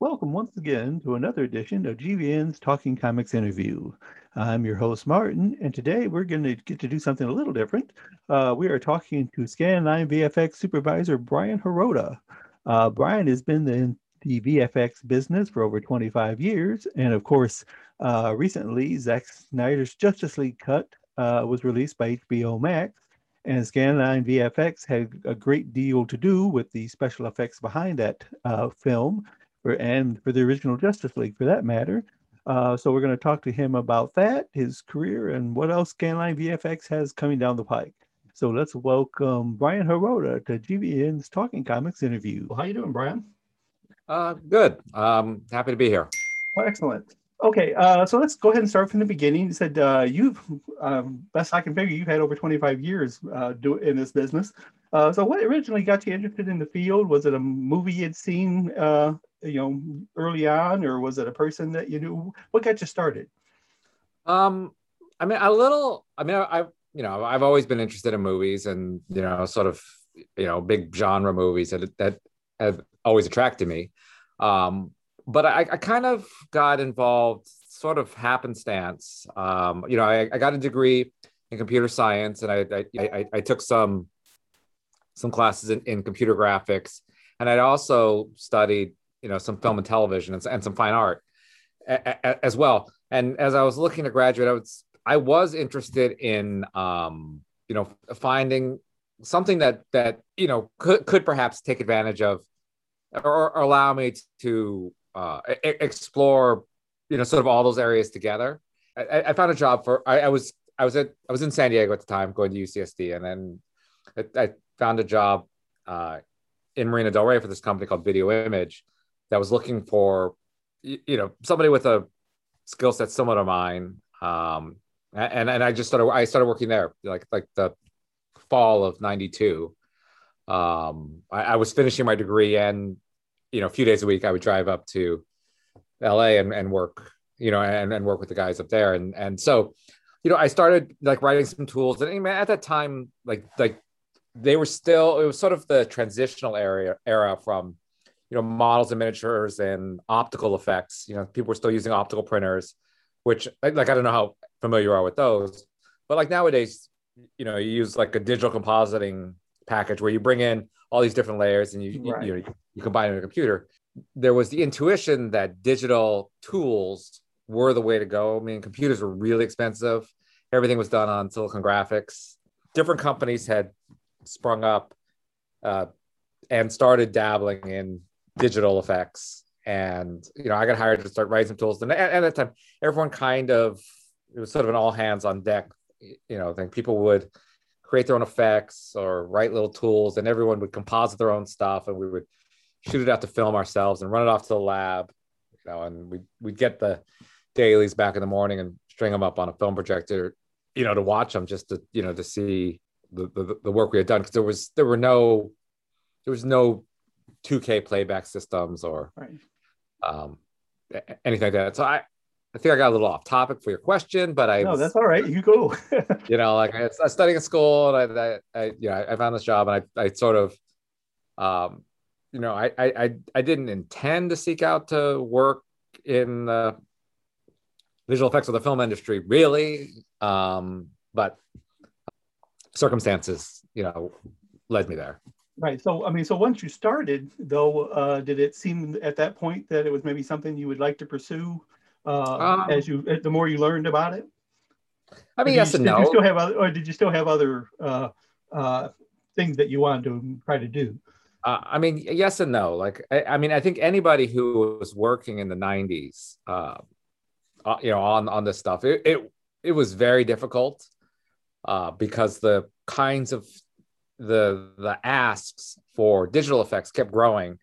Welcome once again to another edition of GVN's Talking Comics Interview. I'm your host, Martin, and today we're going to get to do something a little different. Uh, we are talking to Scanline VFX supervisor Brian Hirota. Uh, Brian has been in the VFX business for over 25 years, and of course, uh, recently Zack Snyder's Justice League cut uh, was released by HBO Max, and Scanline VFX had a great deal to do with the special effects behind that uh, film for, and for the original Justice League for that matter. Uh, so we're going to talk to him about that, his career, and what else Scanline VFX has coming down the pike. So let's welcome Brian Hirota to GVN's Talking Comics interview. How are you doing, Brian? Uh, good. Um, happy to be here. Well, excellent. Okay, uh, so let's go ahead and start from the beginning. You said uh, you've, um, best I can figure, you've had over 25 years uh, do, in this business. Uh, so what originally got you interested in the field? Was it a movie you'd seen, uh, you know, early on, or was it a person that you knew? What got you started? Um, I mean, a little. I mean, I, you know, I've always been interested in movies, and you know, sort of, you know, big genre movies that that have always attracted me. Um, but I, I kind of got involved, sort of happenstance. Um, you know, I, I got a degree in computer science, and I I, I, took some some classes in, in computer graphics, and I also studied you know some film and television and, and some fine art a, a, as well. And as I was looking to graduate, I was I was interested in um, you know finding something that that you know could could perhaps take advantage of or, or allow me to uh, explore you know sort of all those areas together. I, I found a job for I, I, was I was at I was in San Diego at the time going to UCSD, and then I, I found a job uh, in Marina Del Rey for this company called Video Image that was looking for you know somebody with a skill set similar to mine. Um, and and I just started I started working there like like the fall of '92. Um, I, I was finishing my degree and you know, a few days a week, I would drive up to LA and, and work, you know, and, and work with the guys up there. And, and so, you know, I started like writing some tools and at that time, like, like they were still, it was sort of the transitional area era from, you know, models and miniatures and optical effects. You know, people were still using optical printers, which like, I don't know how familiar you are with those, but like nowadays, you know, you use like a digital compositing package where you bring in all these different layers and you, right. you, you, know, you combine it in a computer. There was the intuition that digital tools were the way to go. I mean, computers were really expensive. Everything was done on Silicon Graphics. Different companies had sprung up uh, and started dabbling in digital effects. And you know, I got hired to start writing some tools. And at, at that time, everyone kind of it was sort of an all hands on deck. You know, thing. People would create their own effects or write little tools, and everyone would composite their own stuff, and we would shoot it out to film ourselves and run it off to the lab. You know, and we we'd get the dailies back in the morning and string them up on a film projector, you know, to watch them just to you know to see the the, the work we had done because there was there were no there was no 2K playback systems or Right. um, anything like that. So I I think I got a little off topic for your question, but I No, was- that's all right. You go. you know, like I was studying at school and I, I, I you know, I found this job and I, I sort of, um, you know, I, I, I, I didn't intend to seek out to work in the visual effects of the film industry really. Um, but circumstances, you know, led me there. Right. So, I mean, so once you started, though, uh, did it seem at that point that it was maybe something you would like to pursue uh, Um, as you, the more you learned about it? I mean, did yes you, and did no. You still have other, or did you still have other uh, uh, things that you wanted to try to do? Uh, I mean, yes and no. Like, I, I mean, I think anybody who was working in the '90s, uh, uh, you know, on on this stuff, it it, it was very difficult uh, because the kinds of the the asks for digital effects kept growing,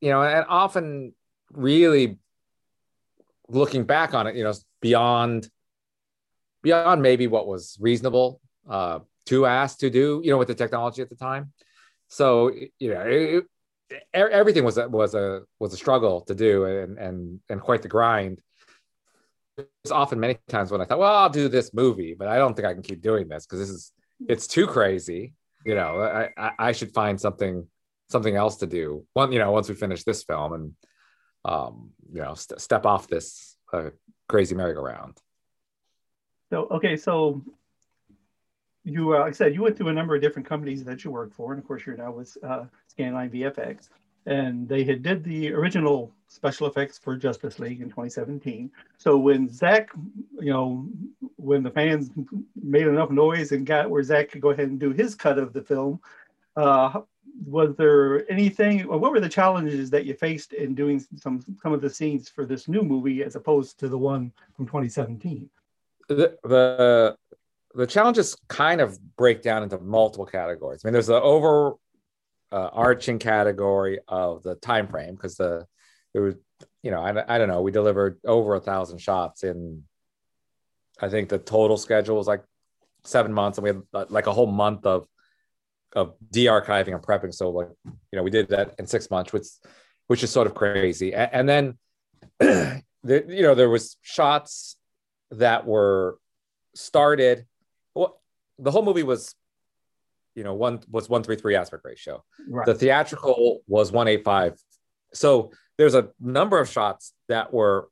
you know, and often really looking back on it, you know, beyond beyond maybe what was reasonable uh, to ask to do, you know, with the technology at the time. So you know it, it, everything was a, was a was a struggle to do and and and quite the grind. It's often many times when i thought well i'll do this movie but i don't think i can keep doing this because this is it's too crazy you know I, I i should find something something else to do one you know once we finish this film. And um you know st- step off this uh, crazy merry-go-round So, okay, so you, uh, like I said, you went through a number of different companies that you worked for, and of course, you're now with uh, Scanline VFX, and they had did the original special effects for Justice League in 2017. So when Zack, you know, when the fans made enough noise and got where Zack could go ahead and do his cut of the film, uh, was there anything? Or what were the challenges that you faced in doing some some of the scenes for this new movie as opposed to the one from 2017? the the the challenges kind of break down into multiple categories. I mean, there's the over uh, arching category of the time frame because the it was you know I, I don't know we delivered over a thousand shots in I think the total schedule was like seven months and we had like a whole month of of de-archiving and prepping. So like you know we did that in six months, which which is sort of crazy. A- And, then the, you know there was shots that were started. Well, the whole movie was, you know, one was one three three aspect ratio. Right. The theatrical was one eight five. So there's a number of shots that were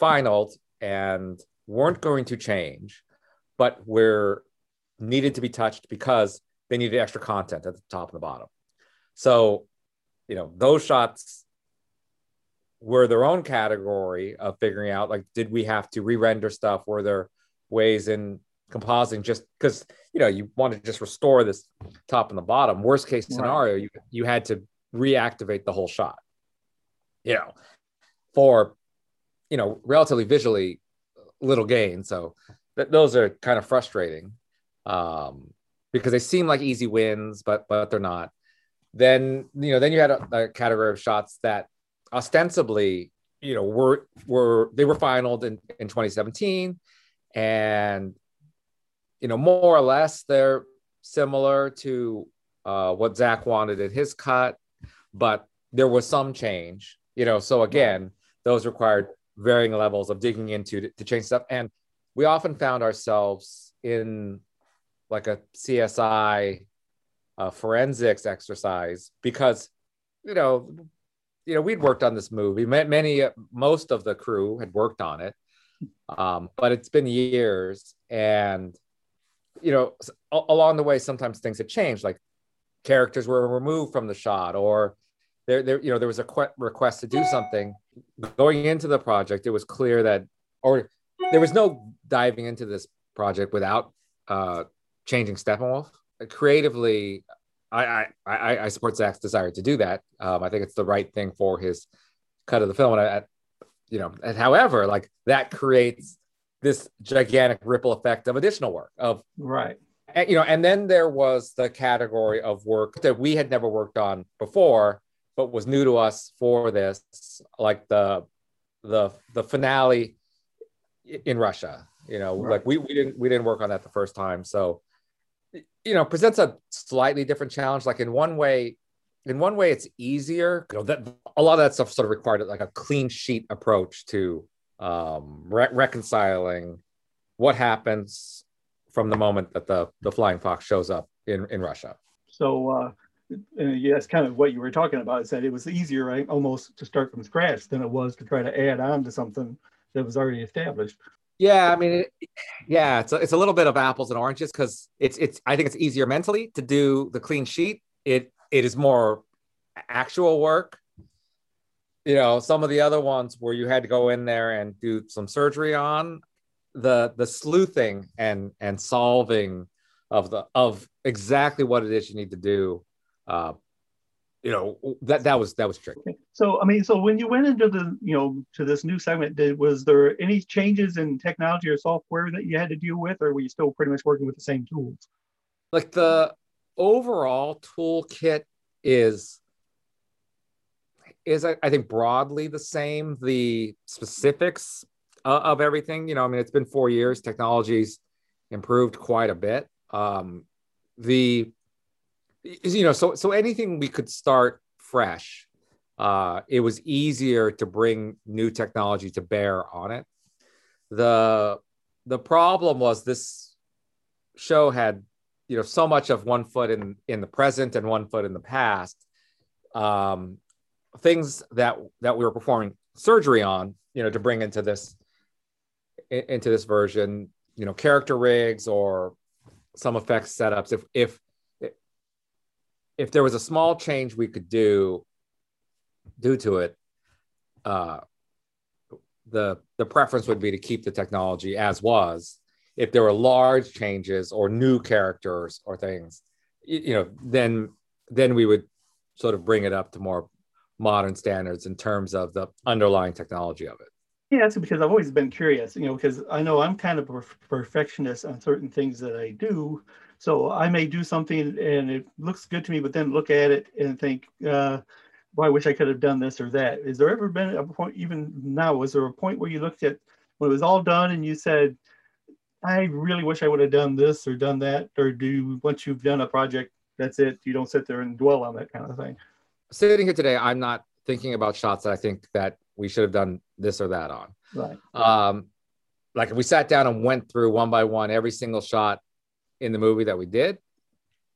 finaled and weren't going to change, but were needed to be touched because they needed extra content at the top and the bottom. So, you know, those shots were their own category of figuring out like did we have to re-render stuff? Were there ways in compositing just because you know you want to just restore this top and the bottom. Worst case scenario you, you had to reactivate the whole shot. You know for you know relatively visually little gain. So th- those are kind of frustrating. Um because they seem like easy wins but but they're not then you know then you had a, a category of shots that ostensibly, you know, were were they were finaled in, in 2017, and you know, more or less they're similar to uh, what Zack wanted in his cut, but there was some change. You know, so again, those required varying levels of digging into to, to change stuff, and we often found ourselves in like a CSI uh, forensics exercise because you know you know we'd worked on this movie. Many most of the crew had worked on it um, but it's been years and you know along the way sometimes things had changed like characters were removed from the shot or there, there you know there was a que- request to do something. Going into the project it was clear that or there was no diving into this project without uh, changing Steppenwolf. Creatively, I, I I support Zack's desire to do that. Um, I think it's the right thing for his cut of the film. And I, you know, and however, like that creates this gigantic ripple effect of additional work of right. And, you know, and then there was the category of work that we had never worked on before, but was new to us for this, like the the the finale in Russia. You know, right. like we we didn't we didn't work on that the first time, so you know presents a slightly different challenge. Like in one way, in one way, it's easier. You know, that a lot of that stuff sort of required like a clean sheet approach to um, re- reconciling what happens from the moment that the the flying fox shows up in in Russia. So. Uh yeah, that's kind of what you were talking about. Is that it was easier, right, almost to start from scratch than it was to try to add on to something that was already established. Yeah, I mean, it, yeah, it's a, it's a little bit of apples and oranges because it's it's. I think it's easier mentally to do the clean sheet. It it is more actual work. You know, some of the other ones where you had to go in there and do some surgery on the the sleuthing and and solving of the of exactly what it is you need to do uh, you know that that was that was tricky. So I mean, so when you went into the you know to this new segment, did was there any changes in technology or software that you had to deal with, or were you still pretty much working with the same tools? Like the overall toolkit is is I, I think broadly the same. The specifics uh, of everything, you know, I mean, it's been four years. Technology's improved quite a bit. Um, the you know, so so anything we could start fresh, uh, it was easier to bring new technology to bear on it. The the problem was this show had you know so much of one foot in in the present and one foot in the past um things that that we were performing surgery on you know to bring into this into this version you know character rigs or some effects setups if if if there was a small change we could do due to it, uh, the the preference would be to keep the technology as was. If there were large changes or new characters or things, you, you know, then then we would sort of bring it up to more modern standards in terms of the underlying technology of it. Yeah, that's because I've always been curious, you know, because I know I'm kind of a perfectionist on certain things that I do, so I may do something and it looks good to me, but then look at it and think, uh, well, I wish I could have done this or that. Is there ever been a point, even now, was there a point where you looked at when it was all done and you said, I really wish I would have done this or done that? Or do once you've done a project, that's it? You don't sit there and dwell on that kind of thing. Sitting here today, I'm not thinking about shots that I think that we should have done this or that on. Right. Um, like if we sat down and went through one by one every single shot in the movie that we did.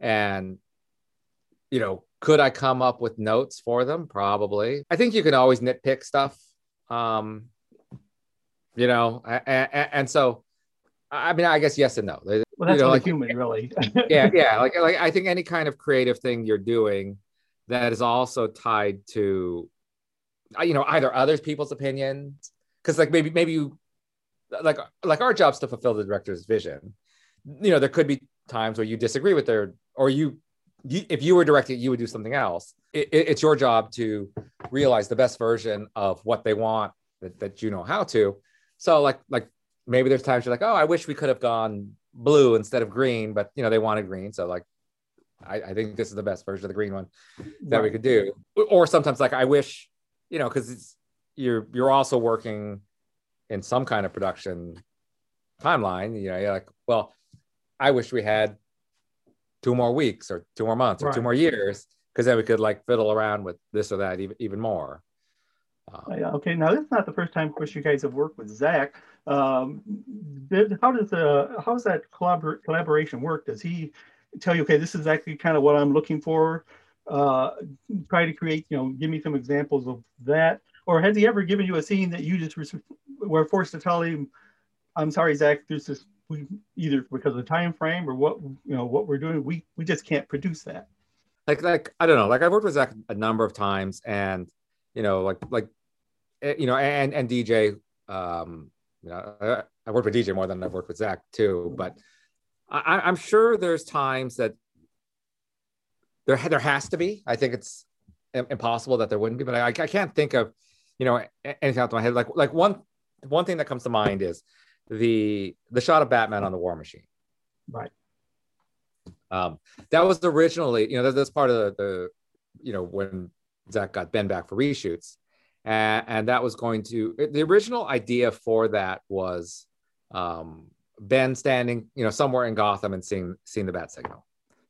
And, you know, could I come up with notes for them? Probably. I think you can always nitpick stuff. Um, you know, and, and so, I mean, I guess yes and no. Well, that's you know, like human, really. yeah, yeah. Like, like I think any kind of creative thing you're doing that is also tied to, uh, you know, either other people's opinions, because like maybe maybe you, like like our job's to fulfill the director's vision, you know, there could be times where you disagree with their, or you, you if you were directing, you would do something else. It, it, it's your job to realize the best version of what they want that, that you know how to. So like, like maybe there's times you're like, oh, I wish we could have gone blue instead of green, but you know, they wanted green. So like, I, I think this is the best version of the green one that right. we could do. Or sometimes like, I wish, you know, cause it's, you're, you're also working in some kind of production timeline, you know, you're like, well, I wish we had two more weeks or two more months or right. two more years because then we could like fiddle around with this or that even, even more. Um, okay, now this is not the first time, of course, you guys have worked with Zack. Um, did, how does the how does that collabor- collaboration work? Does he tell you, okay, this is actually kind of what I'm looking for? Uh, try to create, you know, give me some examples of that. Or has he ever given you a scene that you just were forced to tell him, I'm sorry, Zack, there's this we either because of the time frame or what you know what we're doing we we just can't produce that like like i don't know like i've worked with Zack a number of times and you know like like eh, you know and and dj um you know, I, I worked with DJ more than I've worked with Zack too, but I, I'm sure there's times that there there has to be. I think it's impossible that there wouldn't be, but I, I can't think of you know anything out of my head. Like like one one thing that comes to mind is the the shot of Batman on the War Machine. Right. Um, that was originally, you know, that, that's part of the, the, you know, when Zack got Ben back for reshoots, and, and that was going to the original idea for that was um, Ben standing, you know, somewhere in Gotham and seeing seeing the bat signal.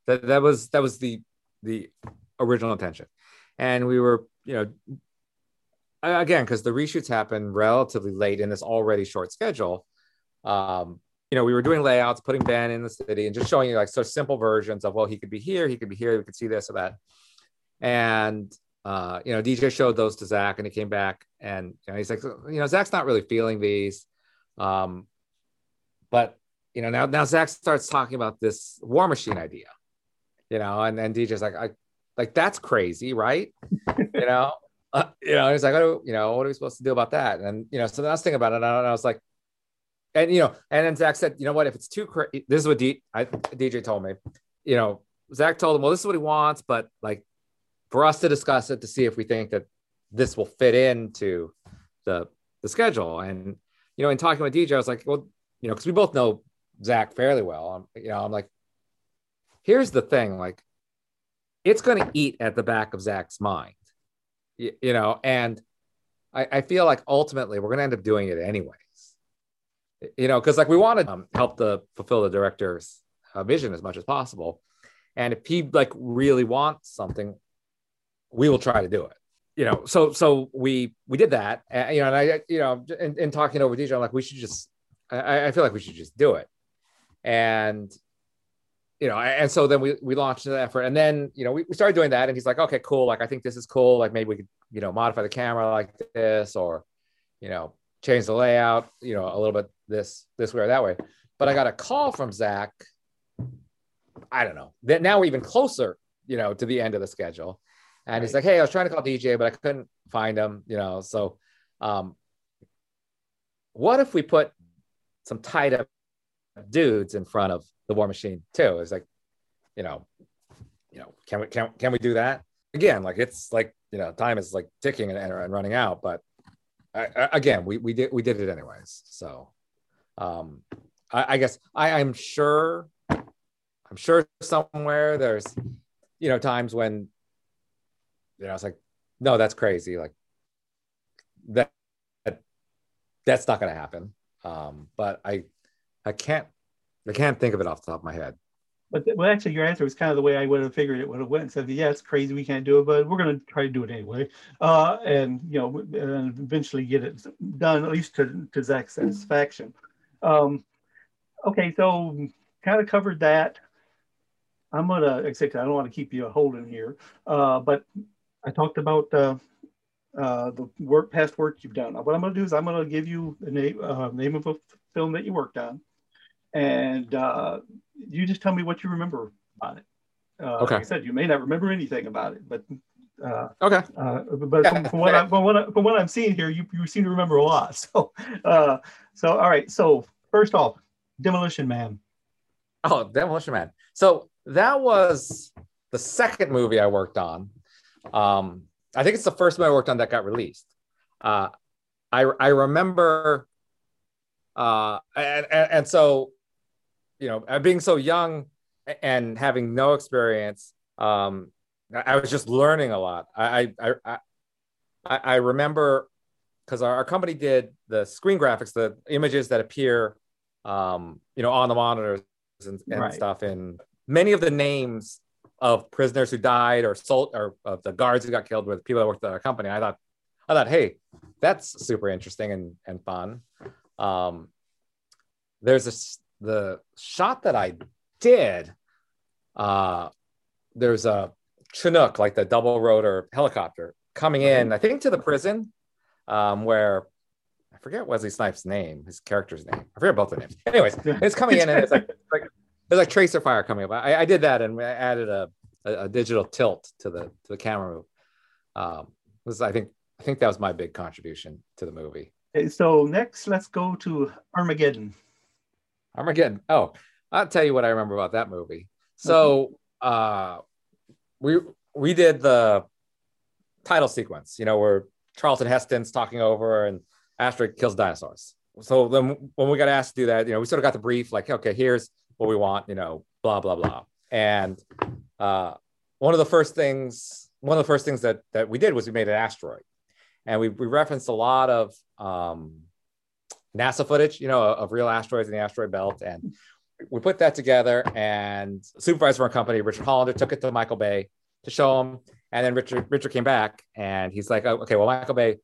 That that was that was the the original intention, and we were, you know, again because the reshoots happened relatively late in this already short schedule. Um, you know, we were doing layouts, putting Ben in the city, and just showing you like so simple versions of well, he could be here, he could be here, we could see this or that, and uh, you know, DJ showed those to Zack, and he came back, and you know, he's like, you know, Zack's not really feeling these, um, but you know, now now Zack starts talking about this War Machine idea, you know, and then DJ's like, I like that's crazy, right? you know, uh, you know, he's like, oh, you know, what are we supposed to do about that? And you know, so then I was thinking about it, and I was like, and you know, and then Zack said, you know what, if it's too crazy, this is what D- I, DJ told me, you know, Zack told him, well, this is what he wants, but like for us to discuss it to see if we think that this will fit into the the schedule. And you know, in talking with DJ, I was like, well, you know, because we both know Zack fairly well. I'm, you know, I'm like, here's the thing, like, it's going to eat at the back of Zack's mind, you, you know, and I, I feel like ultimately we're going to end up doing it anyways, you know, because like we want to um, help the fulfill the director's uh, vision as much as possible. And if he like really wants something, we will try to do it you know? So so we we did that and, you know and i you know in, in talking over dj i'm like we should just I, I feel like we should just do it. And you know and so then we we launched the effort. And then you know we, we started doing that and he's like okay cool. Like i think this is cool. Like maybe we could you know modify the camera like this or you know change the layout you know a little bit this this way or that way but i got a call from zack i don't know that now we're even closer you know to the end of the schedule and right. he's like, "Hey, I was trying to call DJ, but I couldn't find him." You know, so um, what if we put some tied up dudes in front of the War Machine too? It's like, you know, you know, can we can can we do that again? Like it's like you know, time is like ticking and, and running out, but I, again, we we did we did it anyways. So um, I, I guess I, I'm sure I'm sure somewhere there's you know times when you know, I was like, no, that's crazy. Like that, that that's not going to happen. Um, but I, I can't, I can't think of it off the top of my head. But well, actually, your answer was kind of the way I would have figured it would have went. Said, yeah, it's crazy, we can't do it, but we're going to try to do it anyway, uh, and you know, and eventually get it done at least to to Zack's satisfaction. Um, okay, so kind of covered that. I'm gonna, except I don't want to keep you holding here, uh, but I talked about uh, uh, the work, past work you've done. What I'm going to do is I'm going to give you the name, uh, name of a film that you worked on, and uh, you just tell me what you remember about it. Uh, okay. Like I said, you may not remember anything about it, but uh, okay. Uh, but from, from, what I, from, what I, from what I'm seeing here, you, you seem to remember a lot. So, uh, so all right. So first off, Demolition Man. Oh, Demolition Man. So that was the second movie I worked on. Um, I think it's the first movie I worked on that got released. Uh, I I remember, uh, and, and, and so, you know, being so young and having no experience, um, I was just learning a lot. I I I, I remember because our, our company did the screen graphics, the images that appear, um, you know, on the monitors and, and right. stuff, and many of the names of prisoners who died or sold or of the guards who got killed with people that worked at our company. I thought, I thought, hey, that's super interesting and, and fun. Um, there's this the shot that I did. Uh, there's a Chinook, like the double rotor helicopter, coming in, I think, to the prison, um, where I forget Wesley Snipes' name, his character's name. I forget both the names. Anyways, it's coming in and it's like, like there's like tracer fire coming up. I, I did that and I added a, a, a, digital tilt to the to the camera move. Um, was I think I think that was my big contribution to the movie. Okay, so next, let's go to Armageddon. Armageddon. Oh, I'll tell you what I remember about that movie. So, uh, we we did the title sequence, you know, where Charlton Heston's talking over and Asteroid kills dinosaurs. So then when we got asked to do that, you know, we sort of got the brief, like, okay, here's what we want, you know, blah blah blah. And uh, one of the first things, one of the first things that that we did was we made an asteroid, and we we referenced a lot of um, NASA footage, you know, of real asteroids in the asteroid belt, and we put that together. And supervisor of our company, Richard Hollander, took it to Michael Bay to show him, and then Richard Richard came back and he's like, oh, okay, well, Michael Bay,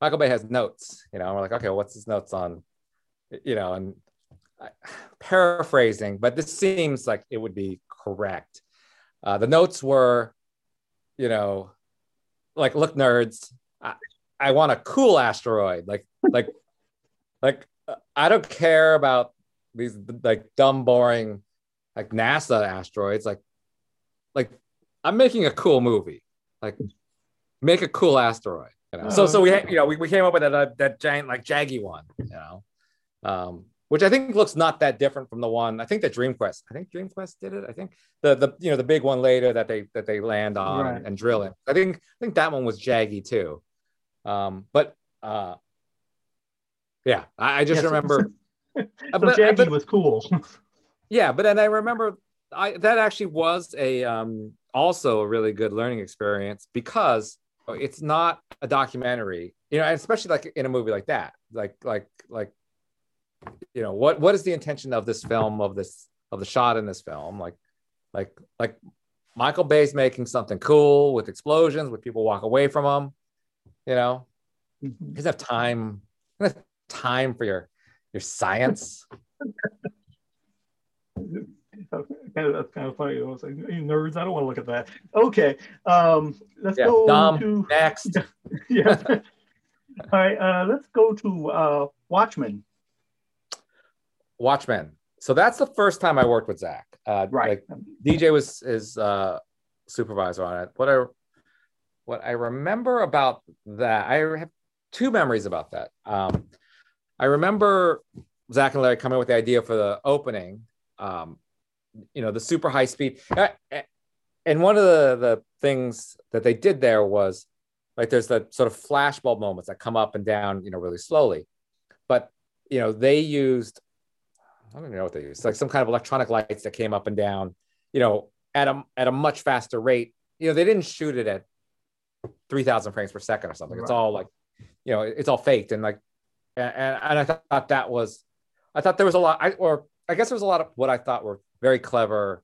Michael Bay has notes, you know. And we're like, okay, well, what's his notes on, you know, and paraphrasing, but this seems like it would be correct. Uh, the notes were, you know, like, look, nerds, I, I want a cool asteroid. Like, like, like, I don't care about these like dumb, boring, like NASA asteroids. Like, like, I'm making a cool movie. Like, make a cool asteroid. You know? So, so we, you know, we, we came up with that uh, that giant like jaggy one. You know, um, which I think looks not that different from the one. I think that DreamQuest. I think Dream Quest did it. I think the the you know the big one later that they that they land on Right. and, and drill it. I think I think that one was jaggy too. Um, but uh, yeah, I, I just Yes. remember. Uh, so but- uh, Jackie but- was cool. yeah, but and I remember I that actually was a um also a really good learning experience because it's not a documentary, you know, especially like in a movie like that. Like like like you know, what what is the intention of this film of this of the shot in this film? Like like like Michael Bay's making something cool with explosions, with people walk away from them, you know. Mm-hmm. He doesn't have time, he doesn't have time for your your science. Kind of- That's kind of funny. I was like, "You nerds, I don't want to look at that. Okay, um, let's Yeah, go dumb. to Next. yeah. All right, uh, let's go to uh, Watchmen. Watchmen. So that's the first time I worked with Zack. Uh, Right. Like DJ was his uh, supervisor on it. What I what I remember about that, I have two memories about that. Um, I remember Zack and Larry coming up with the idea for the opening. Um, you know, the super high speed. Uh, uh, And one of the the things that they did there was like there's the sort of flashbulb moments that come up and down, you know, really slowly. But you know, they used I don't even know what they used. Like some kind of electronic lights that came up and down, you know, at a at a much faster rate. You know, they didn't shoot it at three thousand frames per second or something. It's all like, you know, it's all faked and like, and, and and I thought that was, I thought there was a lot. I or I guess there was a lot of what I thought were very clever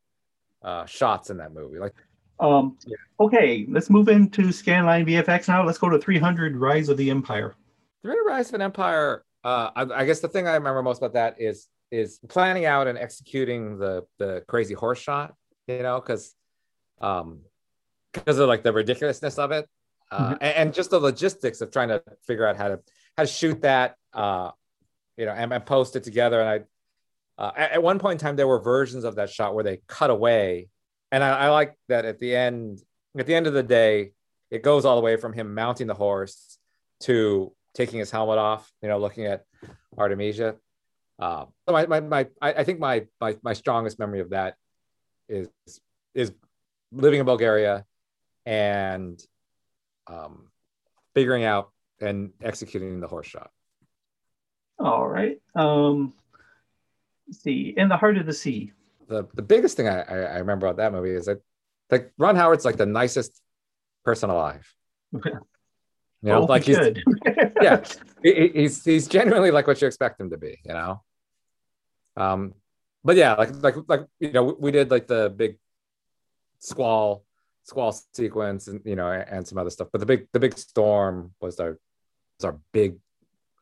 uh, shots in that movie. Like, Um, Yeah. Okay, let's move into Scanline VFX now. Let's go to 300 Rise of the Empire. The Great Rise of an Empire. Uh, I, I guess the thing I remember most about that is is planning out and executing the the crazy horse shot. You know, because um, because of like the ridiculousness of it, uh, and, and just the logistics of trying to figure out how to how to shoot that. Uh, you know, and, and post it together. And I uh, at, one point in time there were versions of that shot where they cut away, and I, I like that at the end. At the end of the day, it goes all the way from him mounting the horse to taking his helmet off, you know, looking at Artemisia. Uh, so my, my, my, I think my, my, my strongest memory of that is, is living in Bulgaria and um, figuring out and executing the horse shot. All right. Um, let's see. In the Heart of the Sea. The, the biggest thing I, I, I remember about that movie is that like Ron Howard's like the nicest person alive. You know, Oh, like he's, good. yeah. he- he- he's he's genuinely like what you expect him to be, you know. Um, but yeah, like like like you know, we did like the big squall squall sequence and you know and some other stuff, but the big the big storm was our was our big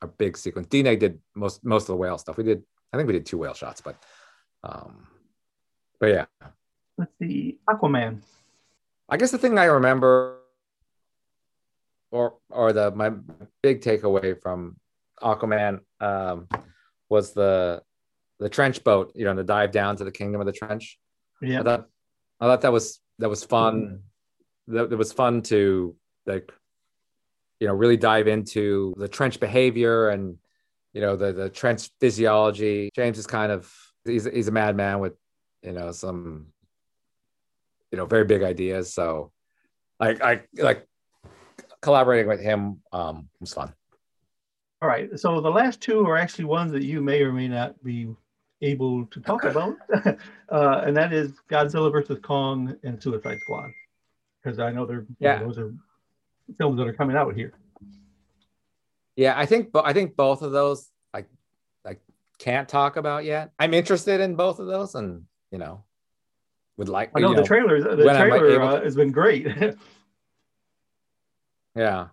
our big sequence. DNEG did most most of the whale stuff. We did I think we did two whale shots, but um, but yeah, Let's see. Aquaman. I guess the thing I remember, or or the my big takeaway from Aquaman um, was the the trench boat. You know, the dive down to the kingdom of the trench. Yeah. I thought I thought that was that was fun. That, that was fun to like you know really dive into the trench behavior and you know the the trench physiology. James is kind of he's he's a madman with you know some you know very big ideas. So like I like collaborating with him um, was fun. All right. So the last two are actually ones that you may or may not be able to talk about, uh, and that is Godzilla versus Kong and Suicide Squad, because I know they're yeah. Know, those are films that are coming out here. Yeah, I think I think both of those I I can't talk about yet. I'm interested in both of those, and you know, would like. I know, the trailer. The trailer uh, has been great. yeah,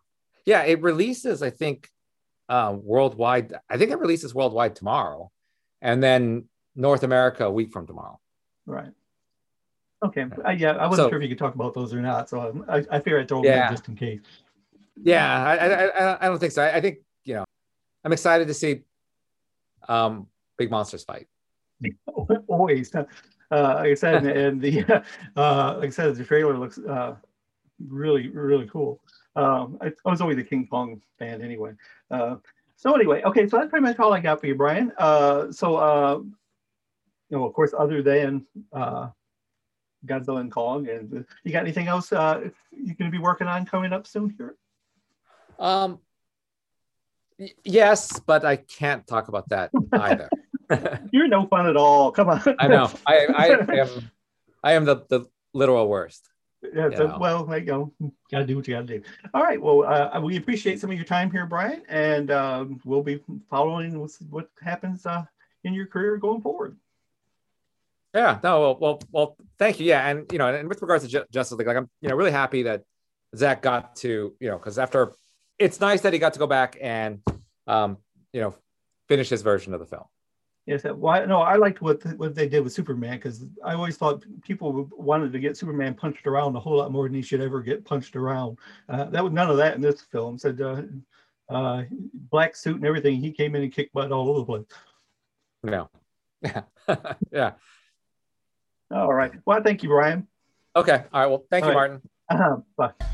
yeah. It releases, I think, uh, worldwide. I think it releases worldwide tomorrow, and then North America a week from tomorrow. Right. Okay. Uh, yeah, I wasn't so, sure if you could talk about those or not, so I, I figured I'd throw yeah. them just in case. Yeah, I, I, I don't think so. I, I think you know, I'm excited to see um, big monsters fight. Always. Uh, like I said, and the uh, like I said, the trailer looks uh, really, really cool. Um, I, I, was always a King Kong fan anyway. Uh, so anyway, okay, so that's pretty much all I got for you, Brian. Uh, so uh, you know, of course, other than uh, Godzilla and Kong, and you got anything else uh, you're going to be working on coming up soon here? Um, y- yes, but I can't talk about that either. You're no fun at all. Come on. I know. I, I am. I am the the literal worst. Yeah. So, well, there you go. Got to do what you got to do. All right. Well, uh, we appreciate some of your time here, Brian, and um, we'll be following what happens uh, in your career going forward. Yeah. No. Well. Well. Well. Thank you. Yeah. And you know, and with regards to Justice League, like I'm, you know, really happy that Zack got to, you know, because after, it's nice that he got to go back and, um, you know, finish his version of the film. Yes, why? No, I liked what what they did with Superman because I always thought people wanted to get Superman punched around a whole lot more than he should ever get punched around. Uh, that was none of that in this film. Said uh, uh, black suit and everything. He came in and kicked butt all over the place. No. Yeah. yeah. All right. Well, thank you, Brian. Okay. All right. Well, thank all you, right. Martin. Uh-huh. Bye.